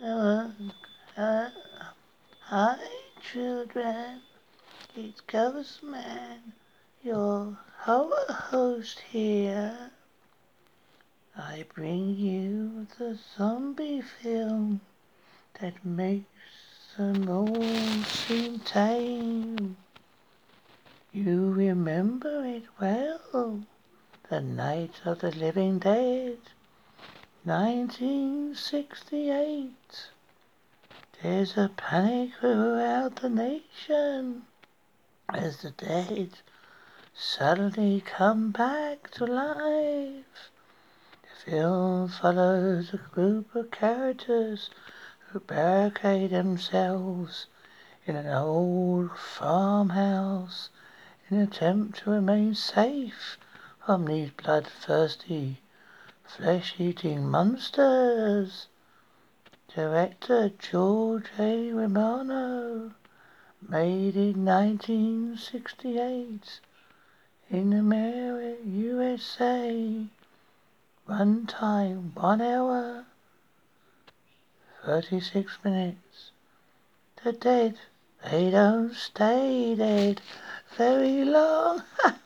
Uh, uh, hi, children. It's Ghostman, your host here. I bring you the zombie film that makes them all seem tame. You remember it well, the night of the living dead. 1968. There's a panic throughout the nation as the dead suddenly come back to life. The film follows a group of characters who barricade themselves in an old farmhouse in an attempt to remain safe from these bloodthirsty flesh-eating monsters. Director George A. Romero, made in 1968 in America, USA. Runtime 1 hour 36 minutes. The dead, they don't stay dead very long.